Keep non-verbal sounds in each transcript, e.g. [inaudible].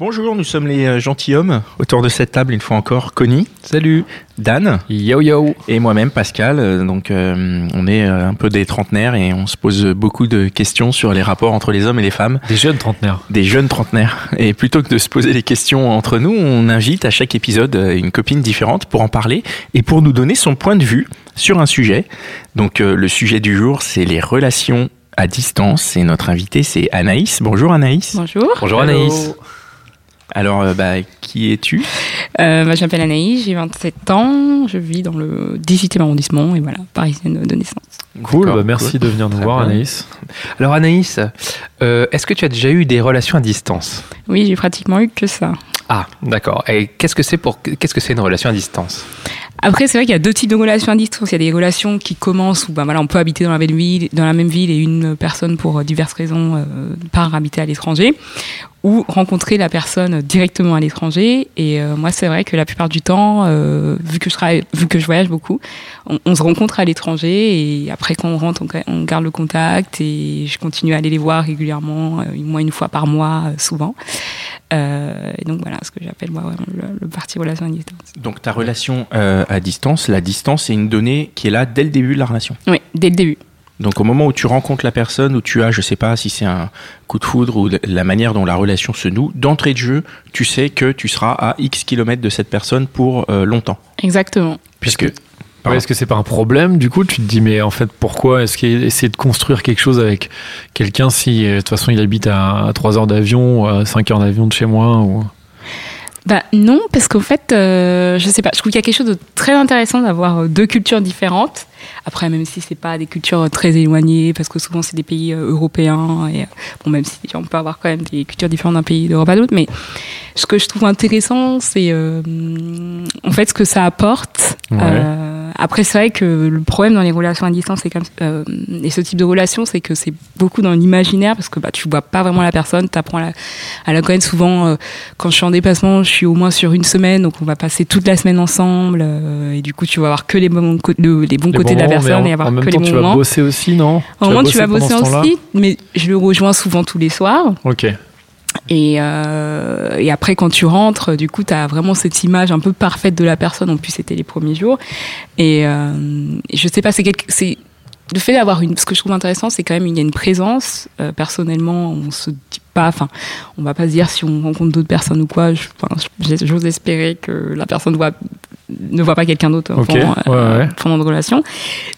Bonjour, nous sommes les euh, gentilshommes autour de cette table une fois encore. Connie, Salut. Dan Yo yo. et moi-même Pascal. Euh, Donc euh, on est un peu des trentenaires et on se pose beaucoup de questions sur les rapports entre les hommes et les femmes. Des jeunes trentenaires. Des jeunes trentenaires. [laughs] Et plutôt que de se poser des questions entre nous, on invite à chaque épisode une copine différente pour en parler et pour nous donner son point de vue sur un sujet. Donc euh, le sujet du jour, c'est les relations à distance. Et notre invité, c'est Anaïs. Bonjour Anaïs. Bonjour, Bonjour Hello. Alors, euh, bah, qui es-tu? Euh, bah, je m'appelle Anaïs, j'ai 27 ans, je vis dans le 18e arrondissement et voilà, parisienne de naissance. Cool, bah, merci de venir nous voir bien. Anaïs. Alors Anaïs, euh, est-ce que tu as déjà eu des relations à distance? Oui, j'ai pratiquement eu que ça. Ah, d'accord. Et qu'est-ce que c'est pour qu'est-ce que c'est une relation à distance? Après, c'est vrai qu'il y a deux types de relations à distance. Il y a des relations qui commencent où ben, voilà, on peut habiter dans la même ville, dans la même ville et une personne pour diverses raisons euh, part habiter à l'étranger ou rencontrer la personne directement à l'étranger. Et euh, moi, c'est vrai que la plupart du temps, euh, vu que je travaille, vu que je voyage beaucoup, on, se rencontre à l'étranger et après quand on rentre, on, garde le contact et je continue à aller les voir régulièrement, euh, moins une fois par mois, euh, souvent. Euh, et donc voilà, ce que j'appelle moi le parti relation à distance. Donc ta relation euh, à distance, la distance, c'est une donnée qui est là dès le début de la relation. Oui, dès le début. Donc au moment où tu rencontres la personne, où tu as, je sais pas si c'est un coup de foudre ou la manière dont la relation se noue, d'entrée de jeu, tu sais que tu seras à X kilomètres de cette personne pour euh, longtemps. Exactement. Puisque Ouais, est-ce que c'est pas un problème du coup Tu te dis mais en fait pourquoi est-ce qu'essayer de construire quelque chose avec quelqu'un si euh, de toute façon il habite à 3 heures d'avion à 5 heures d'avion de chez moi ou... Bah non, parce qu'en fait, euh, je sais pas, je trouve qu'il y a quelque chose de très intéressant d'avoir euh, deux cultures différentes. Après, même si c'est pas des cultures euh, très éloignées, parce que souvent c'est des pays euh, européens, et bon, même si on peut avoir quand même des cultures différentes d'un pays d'Europe à l'autre, mais ce que je trouve intéressant, c'est euh, en fait ce que ça apporte. Ouais. Euh, après, c'est vrai que le problème dans les relations à distance, c'est comme euh, et ce type de relation, c'est que c'est beaucoup dans l'imaginaire, parce que bah tu vois pas vraiment la personne, t'apprends à la, à la connaître souvent. euh, quand je suis en déplacement, je suis au moins sur une semaine, donc on va passer toute la semaine ensemble, euh, et du coup, tu vas avoir que les bons, le- les bons Les côtés de la personne en, et avoir en même que temps les tu bons vas moments. bosser aussi non? Au moment, tu vas bosser aussi, mais je le rejoins souvent tous les soirs. Ok. Et, euh, et après, quand tu rentres, du coup, tu as vraiment cette image un peu parfaite de la personne. En plus, c'était les premiers jours. Et, euh, je sais pas, c'est le fait d'avoir une. Ce que je trouve intéressant, c'est quand même il y a une présence. Euh, personnellement, on se dit pas. Enfin, on va pas se dire si on rencontre d'autres personnes ou quoi. je- J'ose espérer que la personne voit, ne voit pas quelqu'un d'autre Ok, pendant, euh, ouais, ouais. pendant une relation.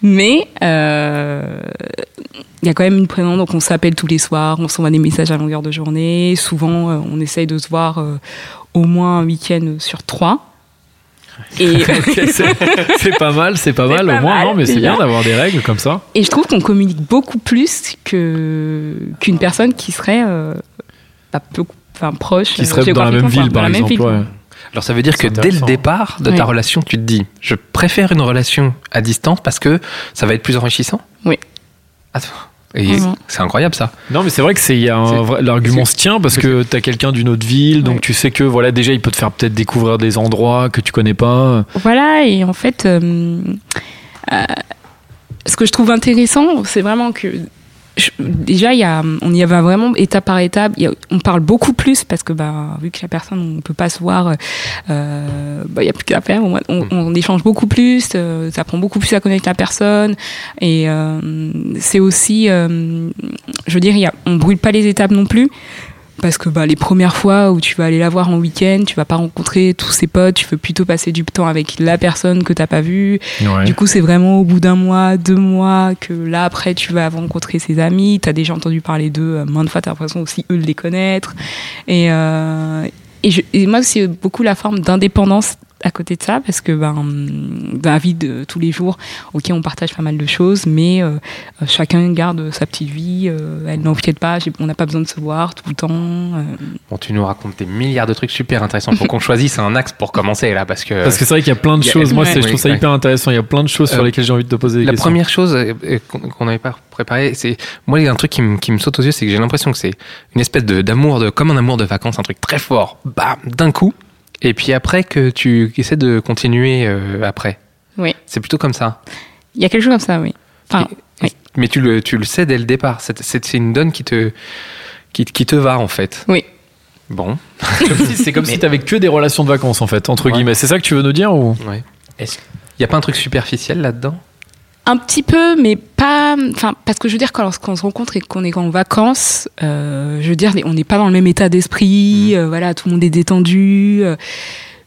Mais euh, il y a quand même une présence, donc on s'appelle tous les soirs, on s'envoie des messages à longueur de journée. Souvent, euh, on essaye de se voir euh, au moins un week-end sur trois. Et, [laughs] c'est pas mal, c'est pas mal pas au moins, mal, non, mais c'est bien d'avoir des règles comme ça. et je trouve qu'on communique beaucoup plus que qu'une personne qui serait euh, pas peu, enfin, proche. Qui serait dans la même ville, par exemple. ville. ouais. Alors ça veut dire que dès le départ de ta Oui. relation, tu te dis je préfère une relation à distance parce que ça va être plus enrichissant? Oui. Attends. Et c'est incroyable ça. Non, mais c'est vrai que c'est il y a un C'est- vrai- l'argument se tient parce que tu as quelqu'un d'une autre ville, donc Ouais. tu sais que voilà déjà il peut te faire peut-être découvrir des endroits que tu connais pas. Voilà, et en fait, euh, euh, ce que je trouve intéressant, c'est vraiment que je- déjà, il y a, on y va vraiment étape par étape. Il y a- on parle beaucoup plus parce que, bah, vu que la personne, on peut pas se voir, euh, bah, il y a plus qu'à faire. On, on, on échange beaucoup plus, euh, ça prend beaucoup plus à connaître la personne. Et euh, c'est aussi, je veux dire, il y a, on brûle pas les étapes non plus. Parce que bah, les premières fois où tu vas aller la voir en week-end, tu vas pas rencontrer tous ses potes, tu veux plutôt passer du temps avec la personne que t'as pas vue. Ouais. Du coup, c'est vraiment au bout d'un mois, deux mois, que là, après, tu vas rencontrer ses amis. Tu as déjà entendu parler d'eux euh, maintes fois, tu as l'impression aussi, eux, de les connaître. Et, euh, et, je- et moi, c'est beaucoup la forme d'indépendance à côté de ça parce que ben, dans la vie de tous les jours, ok, on partage pas mal de choses, mais euh, chacun garde sa petite vie. euh, elle n'empiète pas. On n'a pas besoin de se voir tout le temps. euh. Bon, tu nous racontes des milliards de trucs super intéressants. Faut qu'on choisisse un axe pour commencer là, parce que. Parce que c'est vrai qu'il y a plein de a- choses. Moi, Ouais. c'est- je trouve ça hyper intéressant. Il y a plein de choses sur Euh, lesquelles j'ai envie de te poser des La questions. première chose euh, euh, qu'on n'avait pas préparé, c'est moi il y a un truc qui me, qui me saute aux yeux, c'est que j'ai l'impression que c'est une espèce de d'amour de comme un amour de vacances, un truc très fort, bam, d'un coup, et puis après que tu essaies de continuer euh, après. Oui. C'est plutôt comme ça. Il y a quelque chose comme ça, oui. Enfin, oui. Mais tu le tu le sais dès le départ. C'est une donne qui te qui, qui te va en fait. Oui. Bon. [laughs] C'est comme si t'avais que des relations de vacances, en fait, entre Ouais. guillemets. C'est ça que tu veux nous dire ou? Ouais. Est-ce- Il y a pas un truc superficiel là-dedans? Un petit peu, mais pas. Enfin, parce que je veux dire, quand lorsqu'on se rencontre et qu'on est en vacances, euh, je veux dire, on n'est pas dans le même état d'esprit. euh, voilà, tout le monde est détendu. euh,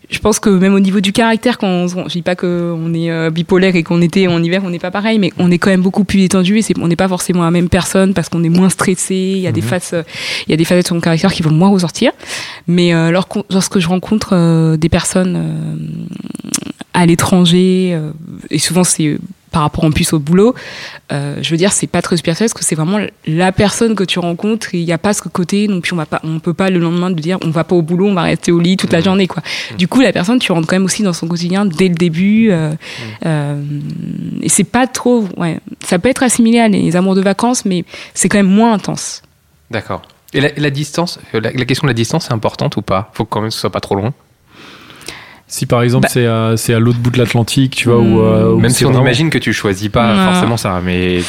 je pense que même au niveau du caractère, quand on, je dis pas qu'on est bipolaire et qu'on était en hiver, on n'est pas pareil, mais on est quand même beaucoup plus détendu et c'est, on n'est pas forcément la même personne parce qu'on est moins stressé. Il y a des faces, euh, il y a des facettes de son caractère qui vont moins ressortir. Mais euh, lorsqu'on- lorsque je rencontre euh, des personnes euh, à l'étranger, et souvent c'est par rapport en plus au boulot, euh, je veux dire, c'est pas très superficiel parce que c'est vraiment la personne que tu rencontres et il n'y a pas ce côté, donc puis on va pas, on peut pas le lendemain de dire on va pas au boulot, on va rester au lit toute la journée, quoi. Du coup, la personne, tu rentres quand même aussi dans son quotidien dès le début, euh, euh, et c'est pas trop, ouais, ça peut être assimilé à les amours de vacances, mais c'est quand même moins intense. D'accord. Et la, la distance, la, la question de la distance est importante ou pas? Faut quand même que ce soit pas trop loin. Si par exemple Bah- c'est à, c'est à l'autre bout de l'Atlantique, tu vois, ou, euh, ou Même si on vraiment- imagine que tu choisis pas Non. forcément ça, mais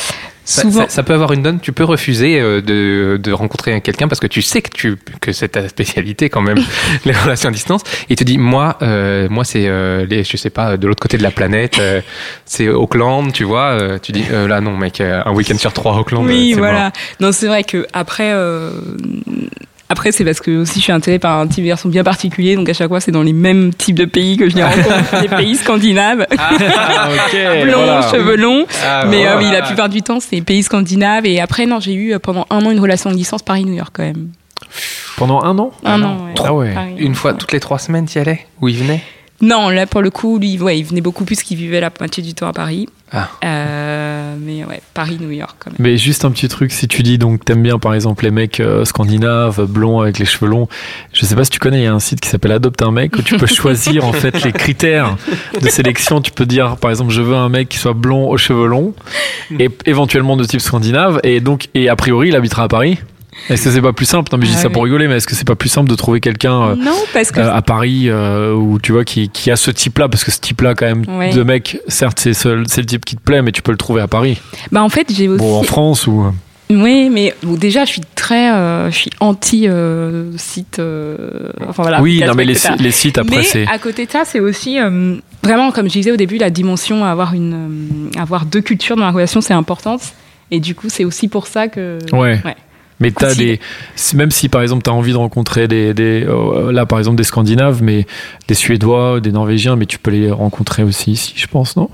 ça, Souvent, ça- ça peut avoir une donne. Tu peux refuser euh, de, de rencontrer quelqu'un parce que tu sais que tu que c'est ta spécialité quand même [laughs] [laughs] les relations à distance. Et tu dis moi euh, moi c'est euh, les je sais pas de l'autre côté de la planète, euh, c'est Auckland, tu vois. euh, tu dis euh, là non mec un week-end sur trois à Auckland. Oui, voilà. mort. Non, c'est vrai que après, euh, après c'est parce que aussi je suis intéressée par un type de garçon bien particulier, donc à chaque fois c'est dans les mêmes types de pays que je les [laughs] rencontre, les pays scandinaves, Ah, ok. [laughs] blonds, voilà. cheveux longs. Ah, mais euh, oui, la plupart du temps c'est pays scandinaves. Et après, non, j'ai eu euh, pendant un an une relation de licence Paris-New York quand même. Pendant un an? Un an, ouais. Ah ouais. Paris, Une fois ouais. toutes les trois semaines, tu y allais? Où il venait? Non, là pour le coup, lui, ouais, il venait beaucoup plus qu'il vivait la moitié du temps à Paris. Ah. Euh, mais ouais, Paris-New York quand même. Mais juste un petit truc, si tu dis donc t'aimes bien par exemple les mecs euh, scandinaves, blonds avec les cheveux longs, je sais pas si tu connais, il y a un site qui s'appelle Adopte un mec où tu peux choisir en fait les critères de sélection. Tu peux dire par exemple je veux un mec qui soit blond aux cheveux longs et éventuellement de type scandinave et donc et a priori il habitera à Paris. Est-ce que c'est pas plus simple? Non mais je dis Ah ça oui. pour rigoler, mais est-ce que c'est pas plus simple de trouver quelqu'un euh, que euh, à Paris euh, où tu vois qui, qui a ce type-là? Parce que ce type-là quand même de mec, certes c'est seul- c'est le type qui te plaît, mais tu peux le trouver à Paris. bah en fait j'ai aussi. Bon en France ou Oui, mais bon, déjà, je suis très, euh, je suis anti euh, site. euh, enfin voilà. oui, non mais les, les sites après mais c'est à côté de ça, c'est aussi vraiment, comme je disais au début, la dimension avoir une, avoir deux cultures dans la relation, c'est importante. Et du coup, c'est aussi pour ça que. Ouais. Ouais. Mais t'as des, même si par exemple t'as envie de rencontrer des, des euh, là par exemple des Scandinaves, mais des Suédois, des Norvégiens, mais tu peux les rencontrer aussi ici, je pense, non?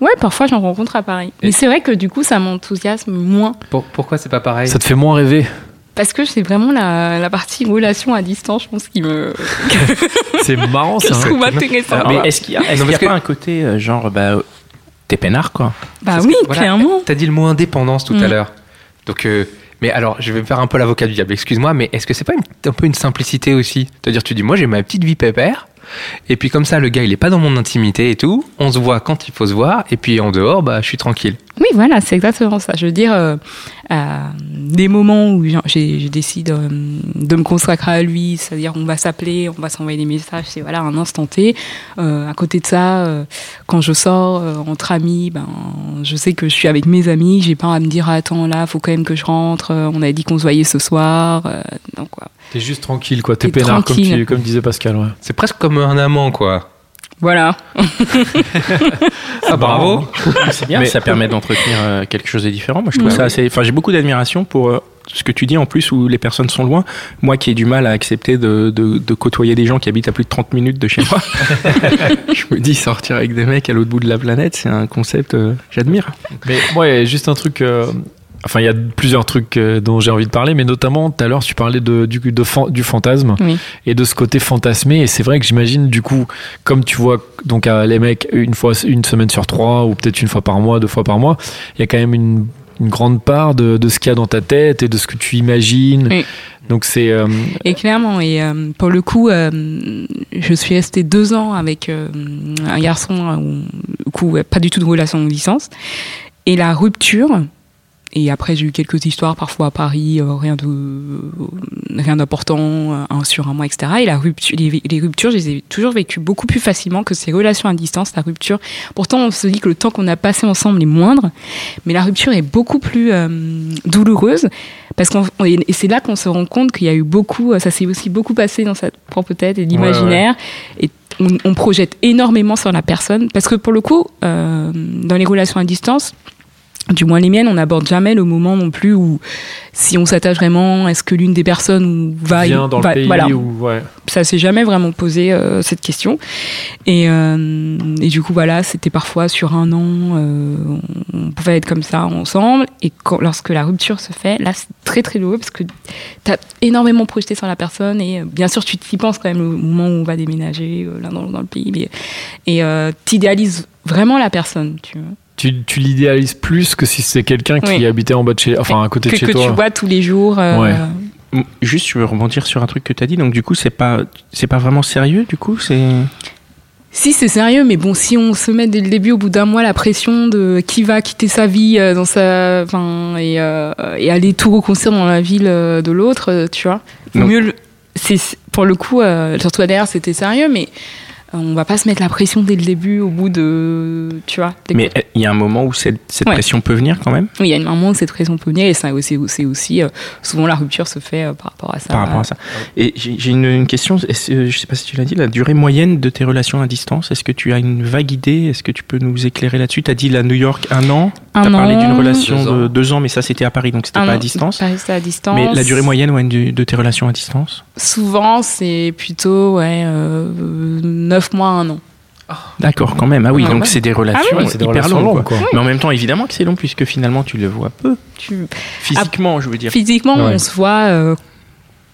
Ouais, parfois j'en rencontre à Paris. Mais c'est vrai que du coup, ça m'enthousiasme moins. Pour- Pourquoi c'est pas pareil? Ça te fait moins rêver? Parce que c'est vraiment la, la partie relation à distance, je pense, qui me. [laughs] [laughs] C'est marrant je ça. hein. trouve intéressant. mais est-ce qu'il y a, est-ce Non, qu'il y a parce que- pas un côté euh, genre, bah, t'es peinard quoi? Bah oui, que, voilà, clairement. T'as dit le mot indépendance tout à Mm. l'heure. Donc, euh, mais alors, je vais faire un peu l'avocat du diable, excuse-moi, mais est-ce que c'est pas un peu une simplicité aussi? C'est-à-dire, tu dis, moi j'ai ma petite vie pépère, et puis comme ça, le gars il est pas dans mon intimité et tout, on se voit quand il faut se voir, et puis en dehors, bah je suis tranquille. Oui, voilà, c'est exactement ça. Je veux dire, euh, à des moments où je décide euh, de me consacrer à lui, c'est-à-dire on va s'appeler, on va s'envoyer des messages, c'est voilà un instant T. Euh, à côté de ça, euh, quand je sors euh, entre amis, ben je sais que je suis avec mes amis, j'ai pas à me dire attends là, faut quand même que je rentre. euh, on avait dit qu'on se voyait ce soir, euh, donc voilà. T'es juste tranquille quoi, t'es peinard comme, tranquille. tu- comme disait Pascal. Ouais. C'est presque comme un amant, quoi. Voilà. Ah, bravo [laughs] C'est bien, Mais- ça permet d'entretenir euh, quelque chose de différent. Moi, je trouve Ouais. ça assez. Enfin, j'ai beaucoup d'admiration pour euh, ce que tu dis en plus où les personnes sont loin. Moi, qui ai du mal à accepter de, de, de côtoyer des gens qui habitent à plus de 30 minutes de chez moi, [laughs] je me dis sortir avec des mecs à l'autre bout de la planète, c'est un concept. euh, J'admire. Mais moi, il y a juste un truc. euh, enfin, il y a plusieurs trucs euh, dont j'ai envie de parler, mais notamment tout à l'heure, tu parlais de, du, de fan- du fantasme Oui. et de ce côté fantasmé. Et c'est vrai que j'imagine, du coup, comme tu vois donc les mecs une fois, une semaine sur trois, ou peut-être une fois par mois, deux fois par mois, il y a quand même une, une grande part de, de ce qu'il y a dans ta tête et de ce que tu imagines. Oui. Donc c'est euh, Et clairement, et euh, pour le coup, euh, je suis restée deux ans avec un garçon, où, du coup, ouais, pas du tout de relation de licence. Et la rupture, et après j'ai eu quelques histoires parfois à Paris, euh, rien de rien d'important, euh, un sur un mois, etc. Et la rupture, les, les ruptures, je les ai toujours vécues beaucoup plus facilement que ces relations à distance. La rupture, pourtant on se dit que le temps qu'on a passé ensemble est moindre, mais la rupture est beaucoup plus euh, douloureuse parce qu'on et c'est là qu'on se rend compte qu'il y a eu beaucoup, ça s'est aussi beaucoup passé dans sa propre tête et l'imaginaire. Et on, on projette énormément sur la personne parce que pour le coup, euh, dans les relations à distance, du moins les miennes, on n'aborde jamais le moment non plus où si on s'attache vraiment, est-ce que l'une des personnes va, vient dans va- le pays voilà, ou ouais. ça s'est jamais vraiment posé euh, cette question. Et, euh, et du coup, voilà, c'était parfois sur un an, euh, on, pouvait être comme ça ensemble. Et quand, lorsque la rupture se fait, là, c'est très très douloureux parce que tu as énormément projeté sur la personne. Et euh, bien sûr, tu t'y penses quand même au moment où on va déménager euh, là dans, dans le pays. Mais, et euh, tu idéalises vraiment la personne. Tu vois. Tu, tu l'idéalises plus que si c'est quelqu'un qui Oui. habitait en bas de chez, enfin à côté que de chez que toi. tu vois tous les jours. euh, Ouais. Juste, je veux rebondir sur un truc que tu as dit. Donc, du coup, c'est pas, c'est pas vraiment sérieux, du coup c'est... Si c'est sérieux, mais bon, si on se met dès le début, au bout d'un mois, la pression de qui va quitter sa vie euh, dans sa, enfin, et, euh, et aller tout reconstruire dans la ville de l'autre, tu vois. Vaut mieux, le- c'est pour le coup, euh, surtout derrière, c'était sérieux, mais euh, on va pas se mettre la pression dès le début, au bout de, tu vois. des- Mais il y a un moment où cette, cette Ouais. pression peut venir quand même? Oui, il y a un moment où cette pression peut venir, et ça, c'est c'est aussi euh, souvent la rupture se fait euh, par rapport à ça. par rapport à ça. Et j'ai une, une question, euh, je sais pas si tu l'as dit, la durée moyenne de tes relations à distance, est-ce que tu as une vague idée? Est-ce que tu peux nous éclairer là-dessus? Tu as dit la New York un an, tu as parlé d'une relation Deux ans. de deux ans, mais ça c'était à Paris, donc c'était pas à an, distance. Pas rester à distance. Mais la durée moyenne ouais, de, de tes relations à distance? Souvent, c'est plutôt ouais, euh, 9 mois, un an. D'accord, quand même. Ah oui, Ah donc ouais. c'est des relations Ah oui, c'est des hyper relations longues. longues, quoi. quoi. Mais en même temps, évidemment que c'est long, puisque finalement tu le vois peu. Tu, Physiquement, je veux dire. Physiquement, Ouais. on se voit euh,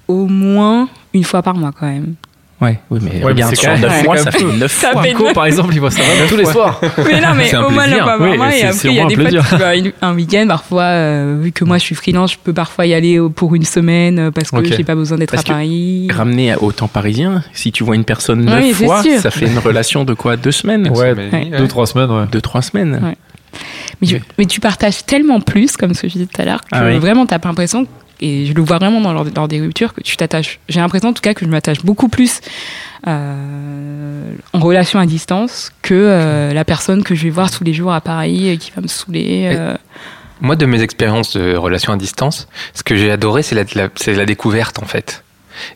au moins une fois par mois quand même. Ouais, oui, mais Ouais, regarde, sur quand même- 9 c'est mois, ça fait 9 Ça fois. fait par exemple, il voit ça tous les soirs. Mais non, mais au moins mois. c'est- Et après, il y a vraiment des tu vas une- un week-end. Parfois, euh, vu que moi je suis freelance, je peux parfois y aller euh, pour une semaine euh, parce que Ok. j'ai pas besoin d'être à Paris. Ramené au temps parisien, si tu vois une personne 9 Oui, c'est fois, ça fait une relation de quoi? Deux semaines? Ouais, Ouais. deux, trois semaines, ouais. Deux, trois semaines Ouais. Mais, je- mais tu partages tellement plus, comme ce que je disais tout à l'heure, que Ah oui. vraiment, t'as pas l'impression, et je le vois vraiment dans lors, lors des ruptures, que tu t'attaches. J'ai l'impression, en tout cas, que je m'attache beaucoup plus euh, en relation à distance que euh, la personne que je vais voir tous les jours à Paris et qui va me saouler. euh. Moi, de mes expériences de relations à distance, ce que j'ai adoré, c'est la, la- la découverte, en fait.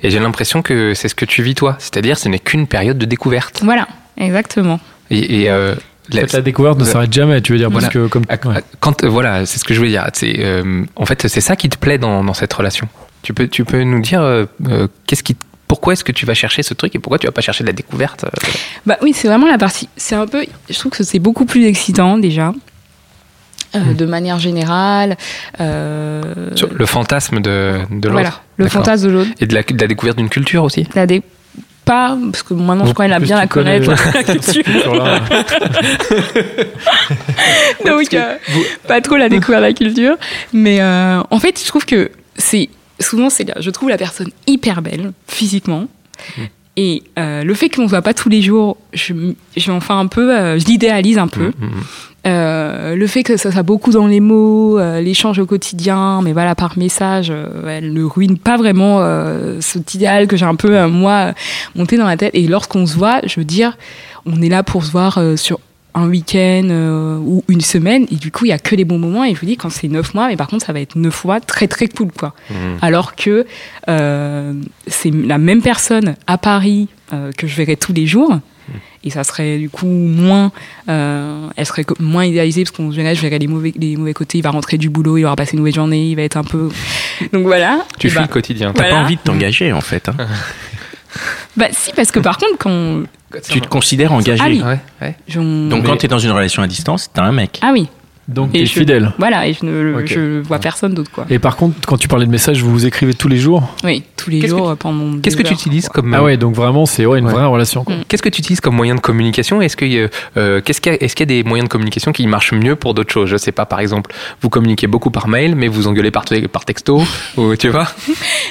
Et j'ai l'impression que c'est ce que tu vis, toi. C'est-à-dire, ce n'est qu'une période de découverte. Voilà, exactement. Et, et, euh, Fait, la découverte ne s'arrête jamais, tu veux dire, Voilà. parce que comme. Ouais. Quand, euh, voilà, c'est ce que je veux dire. C'est, euh, en fait, c'est ça qui te plaît dans, dans cette relation. Tu peux, tu peux nous dire euh, qu'est-ce qui, pourquoi est-ce que tu vas chercher ce truc et pourquoi tu vas pas chercher de la découverte Bah oui, c'est vraiment la partie. C'est un peu. Je trouve que c'est beaucoup plus excitant déjà. euh, Hmm. De manière générale, euh, sur le fantasme de, de l'autre voilà, le fantasme de l'autre. et de la, de la découverte d'une culture aussi. La dé- pas parce que maintenant je Bon, crois qu'elle a plus bien la connaître connais- la culture. [laughs] [laughs] Donc euh, pas trop la découvrir la culture. Mais euh, en fait je trouve que c'est souvent c'est là je trouve la personne hyper belle physiquement et euh, le fait qu'on ne se voit pas tous les jours je, je un peu euh, je l'idéalise un peu Mhm. Euh, le fait que ça soit beaucoup dans les mots, l'échange au quotidien, mais voilà, par message, elle ne ruine pas vraiment cet idéal que j'ai un peu, moi, monté dans la tête. Et lorsqu'on se voit, je veux dire, on est là pour se voir sur un week-end euh, ou une semaine, et du coup, il y a que les bons moments. Et je vous dis, quand c'est neuf mois, mais par contre, ça va être neuf fois très, très cool, quoi. Mhm. Alors que euh, c'est la même personne à Paris euh, que je verrai tous les jours. Et ça serait du coup moins, euh, elle serait moins idéalisée parce qu'on verrait, je verrais les mauvais, les mauvais côtés. Il va rentrer du boulot, il aura passé une mauvaise journée, il va être un peu. [laughs] Donc voilà. Tu Et fuis bah, le quotidien. T'as Voilà. pas envie de t'engager en fait. hein. [laughs] bah si, parce que par contre, quand Tu te considères engagé. Ah oui. Ouais, ouais. j'en- Donc Mais- quand t'es dans une relation à distance, t'as un mec. ah oui, Donc Et t'es je- fidèle. Voilà, et je ne je vois personne d'autre, quoi. Et par contre, quand tu parlais de messages, vous vous écrivez tous les jours? Oui, tous les Qu'est-ce que jours euh, pendant. Qu'est-ce que tu utilises quoi. comme Ah ouais, donc vraiment, c'est ouais, une Ouais. vraie relation. Quoi. Mm. Qu'est-ce que tu utilises comme moyen de communication? Est-ce qu'il y, a- euh, qu'est-ce qu'il y a, est-ce qu'il y a des moyens de communication qui marchent mieux pour d'autres choses? Je sais pas, par exemple, vous communiquez beaucoup par mail, mais vous engueulez par, par texto, [laughs] ou tu vois?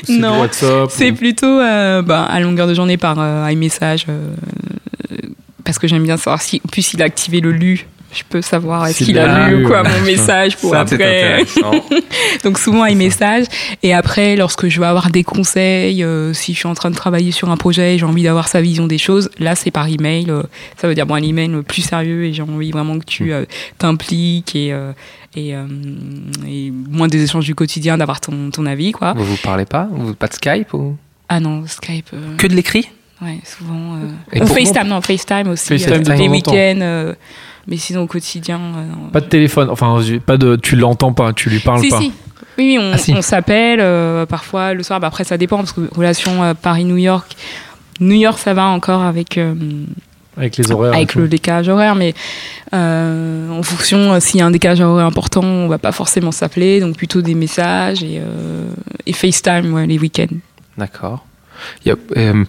C'est Non, WhatsApp. C'est ou- plutôt euh, bah, à longueur de journée par euh, iMessage. euh, parce que j'aime bien savoir si, en plus, il a activé le lu. Je peux savoir est-ce qu'il a lu ou quoi mon [laughs] message pour Ça, après. [laughs] Donc souvent iMessage. Et après, lorsque je veux avoir des conseils, euh, si je suis en train de travailler sur un projet et j'ai envie d'avoir sa vision des choses, là c'est par email. euh, ça veut dire bon un email plus sérieux et j'ai envie vraiment que tu euh, t'impliques et euh, et, euh, et moins des échanges du quotidien, d'avoir ton, ton avis quoi. Vous vous parlez pas Vous pas de Skype ou? Ah non, Skype. euh, que de l'écrit? Ouais, souvent. euh, ou FaceTime, non, FaceTime aussi. FaceTime euh, les week-ends. Mais sinon, au quotidien. euh. Pas de téléphone, enfin, pas de, tu l'entends pas, tu lui parles si, pas. si. Oui, oui, on, Ah, si. on s'appelle euh, parfois le soir. Bah, après, ça dépend parce que relation euh, Paris-New York. New York, ça va encore avec, euh, Avec les horaires. avec le décalage horaire, mais euh, en fonction, euh, s'il y a un décalage horaire important, on va pas forcément s'appeler, donc plutôt des messages et, euh, et FaceTime ouais, les week-ends. D'accord. Euh,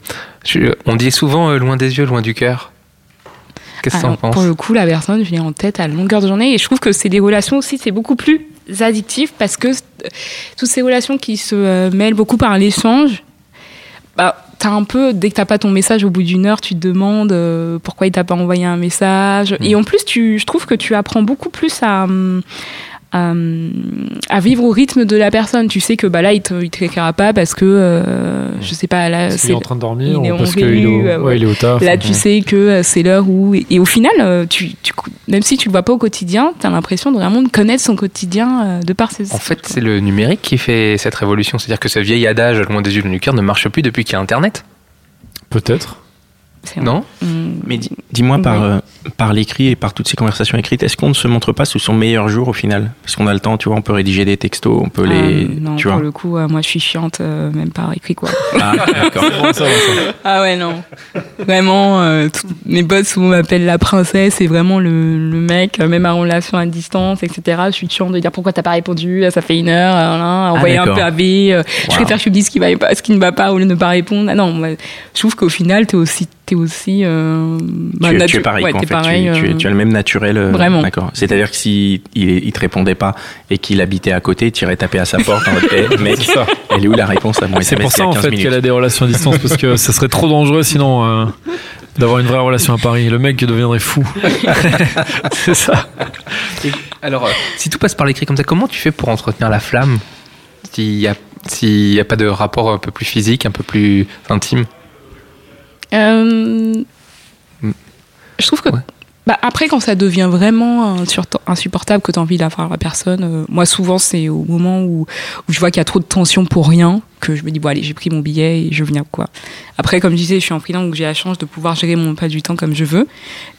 on dit souvent euh, loin des yeux, loin du cœur. Qu'est-ce que t'en Alors, penses Pour le coup, la personne, je l'ai en tête à longueur de journée et je trouve que c'est des relations aussi, c'est beaucoup plus addictif parce que euh, toutes ces relations qui se euh, mêlent beaucoup par l'échange, bah, t'as un peu, dès que t'as pas ton message au bout d'une heure, tu te demandes euh, pourquoi il t'a pas envoyé un message. Mm. Et en plus, tu, je trouve que tu apprends beaucoup plus à, hum, à, hum, à vivre au rythme de la personne. Tu sais que bah là, il te, il te réécrira pas parce que, euh, je sais pas, là, c'est est en train de dormir il est ou parce qu'il est, au- euh, ouais, il est au taf. Là, tu Ouais. sais que euh, c'est l'heure où. Et au final, euh, tu, tu- même si tu le vois pas au quotidien, tu as l'impression de vraiment de connaître son quotidien euh, de par ses. En fait, c'est le numérique qui fait cette révolution. C'est-à-dire que ce vieil adage loin des yeux, du cœur ne marche plus depuis qu'il y a Internet. Peut-être. Non Hum, Mais dis- dis-moi, par, euh, par l'écrit et par toutes ces conversations écrites, est-ce qu'on ne se montre pas sous son meilleur jour au final? Parce qu'on a le temps, tu vois, on peut rédiger des textos, on peut les. ah, non, tu pour vois le coup, euh, moi, je suis chiante, euh, même par écrit, quoi. Ah, d'accord. [laughs] ah ouais, non. Vraiment, euh, mes potes souvent m'appellent la princesse et vraiment le, le mec, même en relation à distance, etc. Je suis chiante de dire pourquoi t'as pas répondu, ça fait une heure, euh, là, envoyer un euh, Je préfère que tu me dises ce qui, va pas, ce qui ne va pas au lieu de ne pas répondre. Ah non, je trouve qu'au final, t'es aussi. T'es aussi euh, bah, tu, es- tu natu- es pareil, ouais, quoi, en t'es fait. pareil, tu, tu es- euh, tu as le même naturel. euh, Vraiment. D'accord. C'est-à-dire que si il, il te répondait pas et qu'il habitait à côté, tu irais taper à sa porte en mode Eh, [laughs] mec, elle est où la réponse à mon C'est pour ça a en 15 fait qu'elle a des relations à distance parce que [laughs] ça serait trop dangereux sinon euh, d'avoir une vraie relation à Paris. Le mec deviendrait fou. [laughs] c'est ça. Alors, euh, si tout passe par l'écrit comme ça, comment tu fais pour entretenir la flamme? S'il n'y s'il a pas de rapport un peu plus physique, un peu plus intime? Euh, Mm. Je trouve que. Ouais. Bah après, quand ça devient vraiment insupportable, que tu as envie d'avoir la personne, euh, moi souvent c'est au moment où, où je vois qu'il y a trop de tension pour rien, que je me dis, bon allez, j'ai pris mon billet et je viens quoi. Après, comme je disais, je suis en freelance, donc j'ai la chance de pouvoir gérer mon emploi du temps comme je veux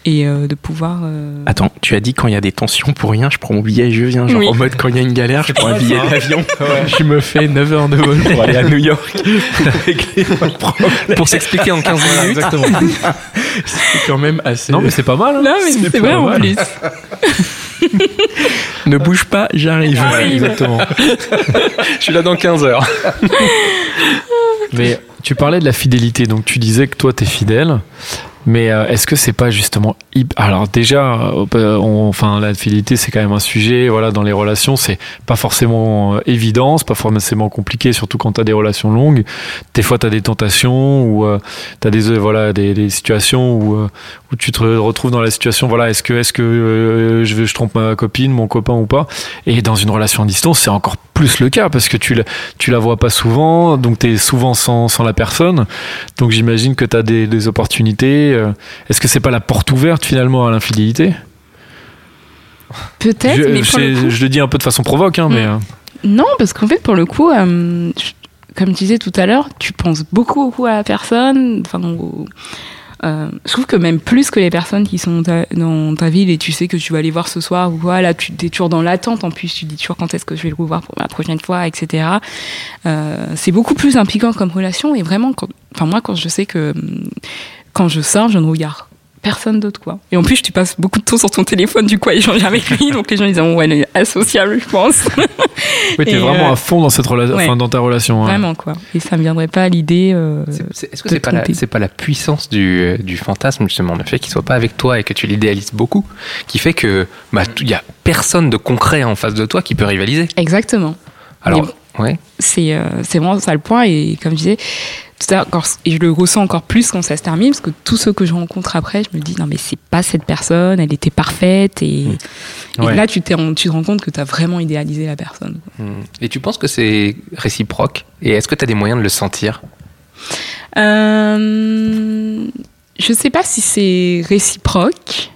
et euh, de pouvoir. euh, Attends, tu as dit quand il y a des tensions pour rien, je prends mon billet et je viens. Genre Oui. en mode quand il y a une galère, je prends un billet d'avion, [laughs] je me fais 9 heures de vol pour aller à New York [laughs] pour. Pour s'expliquer en 15 minutes Exactement. [laughs] C'est quand même assez. Non mais c'est pas mal. hein. Non, mais c'est pas vrai en mal. plus. Ne bouge pas, j'arrive. Ah. Exactement. [laughs] Je suis là dans 15 heures. Mais tu parlais de la fidélité, donc tu disais que toi t'es fidèle, mais euh, est-ce que c'est pas justement alors déjà, euh, on- enfin la fidélité c'est quand même un sujet, voilà dans les relations c'est pas forcément euh, évident, c'est pas forcément compliqué, surtout quand t'as des relations longues. Des fois t'as des tentations ou euh, t'as des euh, voilà des, situations où euh, tu te retrouves dans la situation, voilà est-ce que est-ce que euh, je trompe ma copine, mon copain ou pas? Et dans une relation à distance c'est encore plus le cas parce que tu la, tu la vois pas souvent, donc tu es souvent sans, sans la personne. Donc j'imagine que tu as des, des opportunités. Euh. Est-ce que c'est pas la porte ouverte finalement à l'infidélité? Peut-être, je, mais pour le je- coup- je le dis un peu de façon provoque, hein, mais Mm. euh, Non, parce qu'en fait, pour le coup, euh, je- comme je disais tout à l'heure, tu penses beaucoup, beaucoup à la personne. Enfin, euh, je trouve que même plus que les personnes qui sont dans ta, dans ta ville et tu sais que tu vas aller voir ce soir ou quoi, là, tu es toujours dans l'attente. En plus, tu dis toujours quand est-ce que je vais le revoir pour la prochaine fois, etc. Euh, c'est beaucoup plus impliquant comme relation et vraiment, quand, enfin moi, quand je sais que quand je sors, je ne regarde personne d'autre, quoi. Et en plus, tu passes beaucoup de temps sur ton téléphone, du coup, à échanger avec lui. Donc les gens, ils disent, ouais, elle est associable, je pense. Oui, t'es vraiment euh, à fond dans cette relation, ouais. enfin, dans ta relation. hein. Vraiment, quoi. Et ça me viendrait pas à l'idée. euh, Est-ce que c'est pas, la- pas la puissance du, euh, du fantasme, justement, le fait qu'il soit pas avec toi et que tu l'idéalises beaucoup, qui fait que bah, il y a personne de concret en face de toi qui peut rivaliser? Exactement. Alors, ouais. c'est euh, vraiment ça le point et comme je disais tout à l'heure quand- et je le ressens encore plus quand ça se termine parce que tous ceux que je rencontre après je me dis non mais c'est pas cette personne elle était parfaite et, Ouais. là tu, tu te rends compte que tu as vraiment idéalisé la personne Hmm. Et tu penses que c'est réciproque? Et est-ce que tu as des moyens de le sentir? Euh, je sais pas si c'est réciproque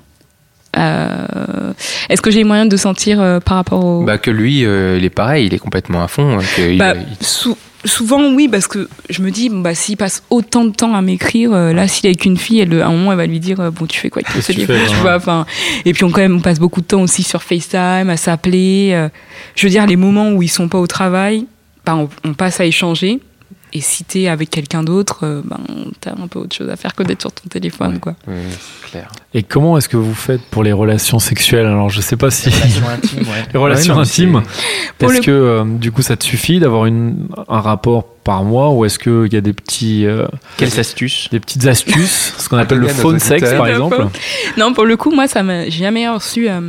Euh, est-ce que j'ai les moyens de sentir euh, par rapport au bah, Que lui, euh, il est pareil, il est complètement à fond. euh, que Bah, il- sou- souvent oui parce que je me dis bon, bah s'il passe autant de temps à m'écrire euh, là s'il est avec une fille elle, à un moment elle va lui dire euh, bon tu fais quoi avec Qu'est-ce que tu téléphone fais, tu ouais. vois enfin et puis on quand même on passe beaucoup de temps aussi sur FaceTime à s'appeler euh, je veux dire les moments où ils sont pas au travail bah, on, on passe à échanger et si t'es avec quelqu'un d'autre euh, ben t'as un peu autre chose à faire que d'être sur ton téléphone quoi Ouais, c'est clair. Et comment est-ce que vous faites pour les relations sexuelles? Alors, je sais pas si. Relations intimes, ouais. [laughs] Les relations Ouais, non, intimes. Est-ce le- que euh, du coup ça te suffit d'avoir une, un rapport par mois ou est-ce qu'il y a des petits euh, Quelles astuces? des petites astuces, ce qu'on appelle le phone sex par [laughs] exemple Non, pour le coup, moi, ça m'a j'ai jamais reçu euh,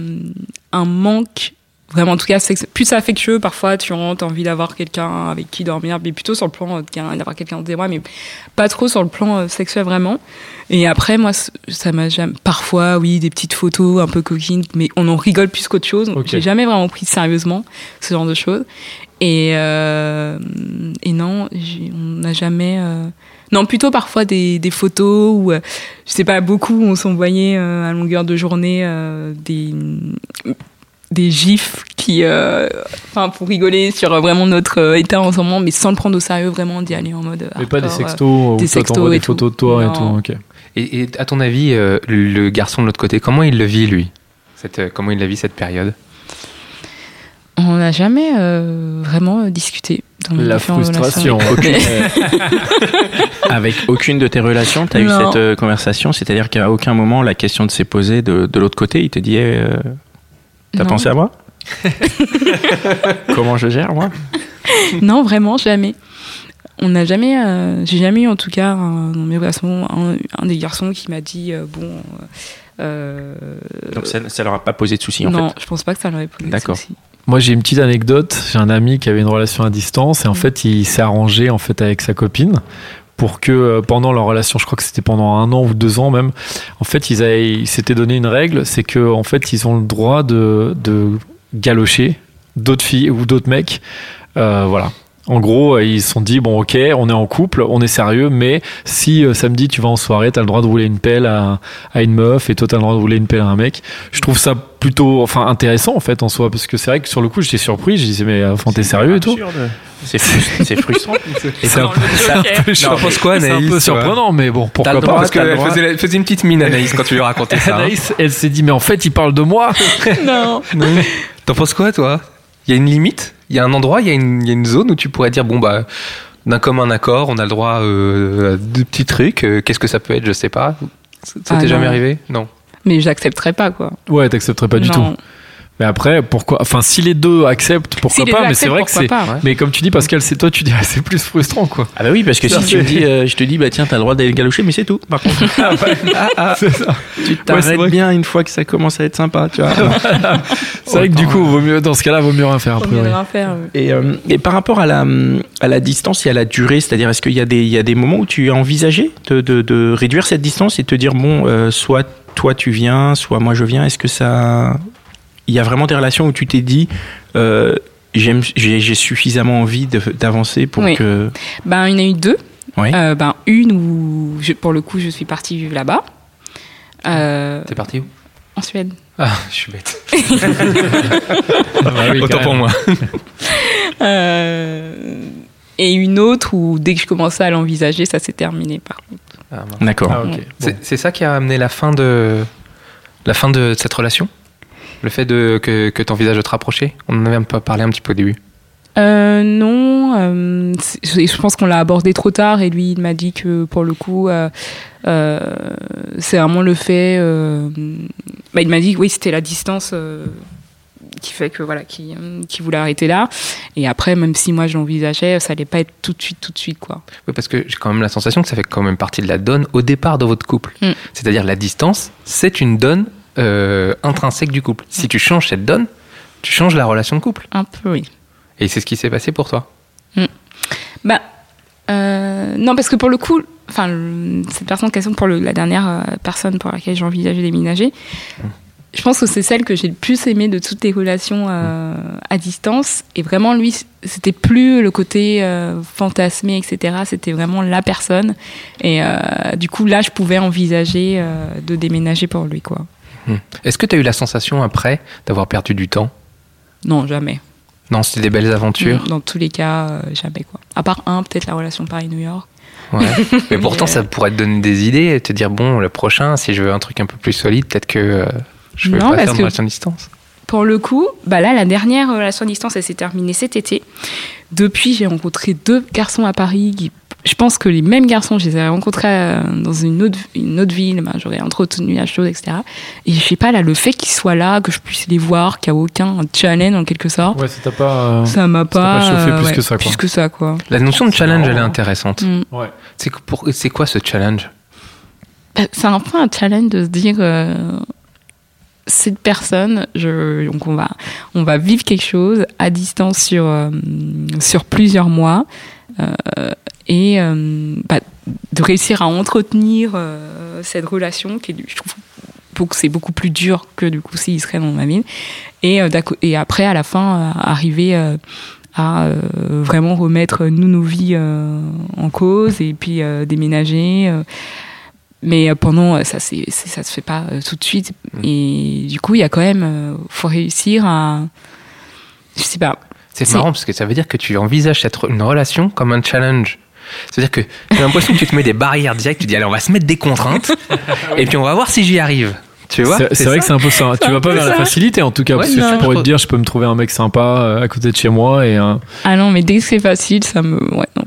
un manque. Vraiment, en tout cas, plus affectueux. Parfois, tu rentres, t'as envie d'avoir quelqu'un avec qui dormir, mais plutôt sur le plan euh, d'avoir quelqu'un dans tes bras, mais pas trop sur le plan euh, sexuel vraiment. Et après, moi, ça m'a jamais. Parfois, oui, des petites photos un peu coquines, mais on en rigole plus qu'autre chose. Ok. J'ai jamais vraiment pris sérieusement ce genre de choses. Et, euh, et non, on n'a jamais. euh, Non, plutôt parfois des, des photos où, euh, je sais pas, beaucoup on s'envoyait euh, à longueur de journée euh, des des gifs qui, euh, enfin, pour rigoler sur euh, vraiment notre euh, état en ce moment, mais sans le prendre au sérieux, vraiment d'y aller en mode. Mais pas des euh. sextos des toi sextos et des photos de toi et tout. Et, et à ton avis, euh, le garçon de l'autre côté, comment il le vit, lui? Cette, euh, Comment il la vit cette période? On n'a jamais euh, vraiment discuté. Dans La frustration. relations. [laughs] [laughs] Avec aucune de tes relations, tu as eu cette euh, conversation C'est-à-dire qu'à aucun moment la question ne s'est posée de, de l'autre côté Il te dit eh, euh, T'as Non. pensé à moi [laughs] Comment je gère, moi? Non, vraiment, jamais. On n'a jamais, euh, j'ai jamais eu en tout cas un- dans mes relations un, un des garçons qui m'a dit euh, bon. euh, Donc ça, ça leur a pas posé de soucis en non, fait. je pense pas que ça leur ait posé de D'accord. soucis. Moi, j'ai une petite anecdote. J'ai un ami qui avait une relation à distance et en Mm. fait, il s'est arrangé en fait avec sa copine pour que euh, pendant leur relation, je crois que c'était pendant un an ou deux ans même, en fait, ils, avaient- ils s'étaient donné une règle, c'est que en fait, ils ont le droit de, galocher d'autres filles ou d'autres mecs. Euh, voilà. En gros, euh, ils se sont dit bon, ok, on est en couple, on est sérieux, mais si euh, samedi tu vas en soirée, t'as le droit de rouler une pelle à, à une meuf et toi t'as le droit de rouler une pelle à un mec. Je trouve ça plutôt, enfin, intéressant en fait en soi, parce que c'est vrai que sur le coup, j'étais surpris. Je disais mais enfin, t'es sérieux et tout. C'est frus- c'est frustrant. [laughs] C'est un peu, quoi, c'est un Anaïs, peu surprenant, mais bon, pourquoi pas Parce qu'elle faisait, elle faisait une petite mine, Anaïs, quand tu lui racontais ça. hein. Anaïs, elle s'est dit mais en fait, il parle de moi. non. [laughs] T'en penses quoi, toi? Il y a une limite? Il y a un endroit, il y, a une- il y a une zone où tu pourrais dire bon, bah, d'un commun accord, on a le droit euh, à deux petits trucs. euh, Qu'est-ce que ça peut être Je sais pas. Ça ça Ah, t'est jamais arrivé? Non. Mais j'accepterais pas quoi. Ouais, t'accepterais pas du Non. tout. Mais après, pourquoi Enfin, si les deux acceptent, pourquoi Si pas Mais c'est vrai que c'est. pas, ouais. Mais comme tu dis, Pascal, c'est toi, tu dis ah, c'est plus frustrant, quoi. Ah bah oui, parce que si Ça, tu me dis, euh, je te dis, bah tiens, t'as le droit d'aller galocher, mais c'est tout. Par contre, [laughs] [laughs] c'est ça. tu Ouais, t'arrêtes c'est vrai que- bien une fois que ça commence à être sympa, tu vois. [laughs] C'est vrai que du coup, vaut mieux, dans ce cas-là, vaut mieux rien faire. Après, mieux ouais. rien faire. ouais. Et, euh, et par rapport à la, à la distance et à la durée, c'est-à-dire est-ce qu'il y, a des- il y a des moments où tu as envisagé de, de- de réduire cette distance et de te dire, bon, euh, soit toi tu viens, soit moi je viens, est-ce que ça... Il y a vraiment des relations où tu t'es dit, euh, j'ai suffisamment envie d'avancer pour Oui. que... Ben, il y en a eu deux. Oui. Euh, ben, une où, je- pour le coup, je suis partie vivre là-bas. Euh, T'es parti où? en Suède. Ah, je suis bête. [laughs] Ah oui, Autant pour moi. Euh, et une autre où, dès que je commençais à l'envisager, ça s'est terminé par contre. Ah. D'accord. Ah, c'est ça qui a amené la fin de la fin de cette relation? Le fait de, que, que tu envisages de te rapprocher On en avait un peu parlé un petit peu au début. Euh, non, euh, je pense qu'on l'a abordé trop tard et lui il m'a dit que pour le coup euh, c'est vraiment le fait. bah, il m'a dit que oui c'était la distance qui fait que voilà qui, qui voulait arrêter là et après même si moi je l'envisageais ça allait pas être tout de suite tout de suite quoi. Oui, parce que j'ai quand même la sensation que ça fait quand même partie de la donne au départ de votre couple. Mm. C'est-à-dire la distance, c'est une donne euh, intrinsèque du couple. Si tu changes cette donne, tu changes la relation de couple. Un peu oui. Et c'est ce qui s'est passé pour toi. Bah, euh, non, parce que pour le coup, enfin, cette personne en question, pour le- la dernière euh, personne pour laquelle j'ai envisagé de déménager, je pense que c'est celle que j'ai le plus aimée de toutes les relations euh, à distance. Et vraiment, lui, c'était plus le côté euh, fantasmé, etc. C'était vraiment la personne. Et du coup, là, je pouvais envisager de déménager pour lui, quoi. Mm. Est-ce que tu as eu la sensation après d'avoir perdu du temps? Non, jamais. Non, c'était des belles aventures? Dans tous les cas, euh, jamais, quoi. À part un, peut-être la relation Paris-New York. Ouais. [laughs] Mais pourtant, Mais, euh, ça pourrait te donner des idées et te dire bon, le prochain, si je veux un truc un peu plus solide, peut-être que euh, je vais Non, pas faire de relation à distance. Pour le coup, bah là, la dernière relation à distance, elle s'est terminée cet été. Depuis, j'ai rencontré deux garçons à Paris. Qui, je pense que les mêmes garçons, je les ai rencontrés euh, dans une autre, une autre ville. bah, J'aurais entretenu la chose, etc. Et je sais pas, là, le fait qu'ils soient là, que je puisse les voir, qu'il n'y a aucun challenge en quelque sorte, Ouais, ça t'a pas. euh, ça m'a pas pas, chauffé plus ouais, que ça, quoi. Plus que ça, quoi. La notion de challenge, elle est intéressante. Mm. Ouais. C'est que pour- c'est quoi ce challenge? C'est un peu un challenge de se dire euh, cette personne, je, donc on va, on va vivre quelque chose à distance sur, euh, sur plusieurs mois euh, et euh, bah, de réussir à entretenir euh, cette relation qui est, je trouve c'est beaucoup plus dur que du coup s'il serait dans ma ville et, euh, et après à la fin arriver à vraiment remettre nous nos vies en cause et puis déménager mais pendant ça c'est ça se fait pas tout de suite. Et du coup il y a quand même faut réussir à je sais pas. C'est marrant parce que ça veut dire que tu envisages cette une relation comme un challenge. C'est-à-dire que j'ai l'impression que tu te mets des barrières directes, tu dis allez on va se mettre des contraintes [laughs] et puis on va voir si j'y arrive. Tu vois C'est vrai que c'est un peu ça. Tu vas pas vers la facilité en tout cas, Ouais, parce que tu pourrais te dire, je peux me trouver un mec sympa euh, à côté de chez moi et euh, ah non mais dès que c'est facile ça me ouais non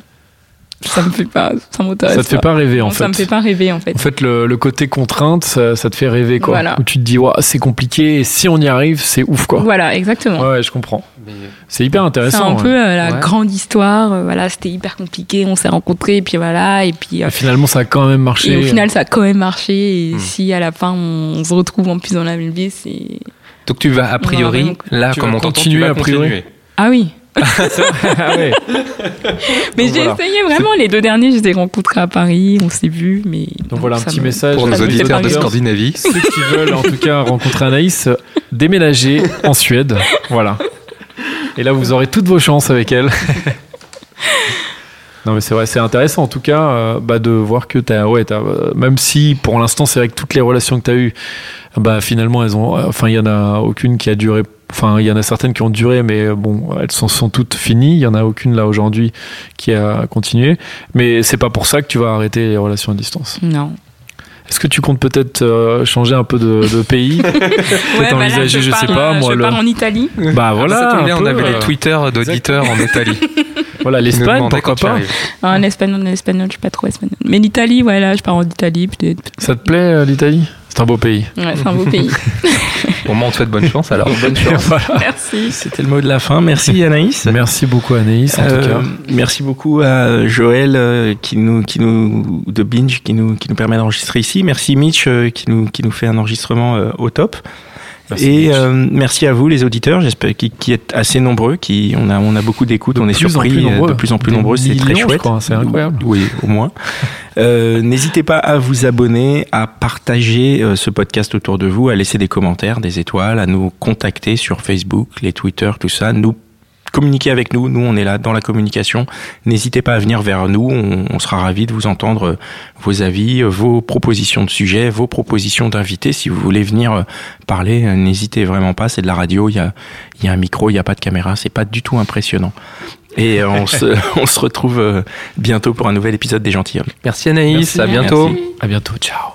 ça me fait pas ça m'intéresse ça te fait pas rêver en Non, ça me fait. fait pas rêver en fait En fait, le, le côté contrainte, ça, ça te fait rêver quoi. Voilà. Où tu te dis, ouais, c'est compliqué et si on y arrive, c'est ouf quoi. voilà exactement Ouais, je comprends. C'est hyper c'est intéressant. un ouais. peu euh, la Ouais. grande histoire euh, voilà c'était hyper compliqué on s'est rencontrés et puis voilà et puis euh, Et finalement, ça a quand même marché. et au final ça a quand même marché et Hmm. si à la fin on se retrouve en plus dans la même vie c'est Donc tu vas a priori, là Tu comme on a priori. continuer. ah oui [laughs] Ah ouais. Mais j'ai voilà. essayé vraiment les deux derniers, je les ai rencontrés à Paris, on s'est vus, mais. Donc voilà un petit me- message Pour nos auditeurs de. Scandinavie. Ceux qui veulent en tout cas rencontrer Anaïs, euh, déménager en Suède. Voilà. Et là, vous aurez toutes vos chances avec elle. [laughs] Non mais c'est vrai, c'est intéressant en tout cas euh, bah, de voir que t'as, ouais, t'as, euh, même si pour l'instant c'est vrai que toutes les relations que tu as eues, bah finalement elles ont, enfin il y en a aucune qui a duré, enfin il y en a certaines qui ont duré, mais euh, bon elles sont, sont toutes finies. Il y en a aucune là aujourd'hui qui a continué, mais c'est pas pour ça que tu vas arrêter les relations à distance. Non. Est-ce que tu comptes peut-être euh, changer un peu de, de pays [laughs] Ouais, bah là, envisager, je sais pars, pas, euh, moi, Je le- pars en Italie. Bah voilà, ça tombe bien, un on avait les Twitter d'auditeurs en Italie. [laughs] Voilà, l'Espagne, pourquoi pas. En espagnol, en espagnol, je suis pas trop espagnol. Mais l'Italie, voilà, je pars en Italie, peut-être. Ça te plaît euh, l'Italie? C'est un beau pays. Ouais, c'est un beau pays. [laughs] Bon, moi, on te souhaite bonne chance alors. Bonne chance. Voilà. Merci. C'était le mot de la fin. Merci [laughs] Anaïs. Merci beaucoup Anaïs en Euh, tout cas. merci beaucoup à Joël euh, qui nous, qui nous, de Binge qui nous, qui nous permet d'enregistrer ici. Merci Mitch euh, qui nous, qui nous fait un enregistrement euh, au top. Merci, Et euh, merci à vous les auditeurs, j'espère qui, qui êtes assez nombreux, qui on a on a beaucoup d'écoutes, on est surpris euh, de plus en plus Des nombreux, c'est très chouette. c'est incroyable. Oui, au moins. [laughs] Euh, N'hésitez pas à vous abonner, à partager euh, ce podcast autour de vous, à laisser des commentaires, des étoiles, à nous contacter sur Facebook, les Twitter, tout ça. Nous communiquer avec nous. Nous, on est là dans la communication. N'hésitez pas à venir vers nous. On, on sera ravis de vous entendre euh, vos avis, euh, vos propositions de sujets, vos propositions d'invités. Si vous voulez venir euh, parler, n'hésitez vraiment pas. C'est de la radio. Il y a, il y a un micro, il n'y a pas de caméra. C'est pas du tout impressionnant. Et on, se, [laughs] on se retrouve bientôt pour un nouvel épisode des Gentilshommes. Merci Anaïs, Merci. à bientôt. Merci. À bientôt, ciao.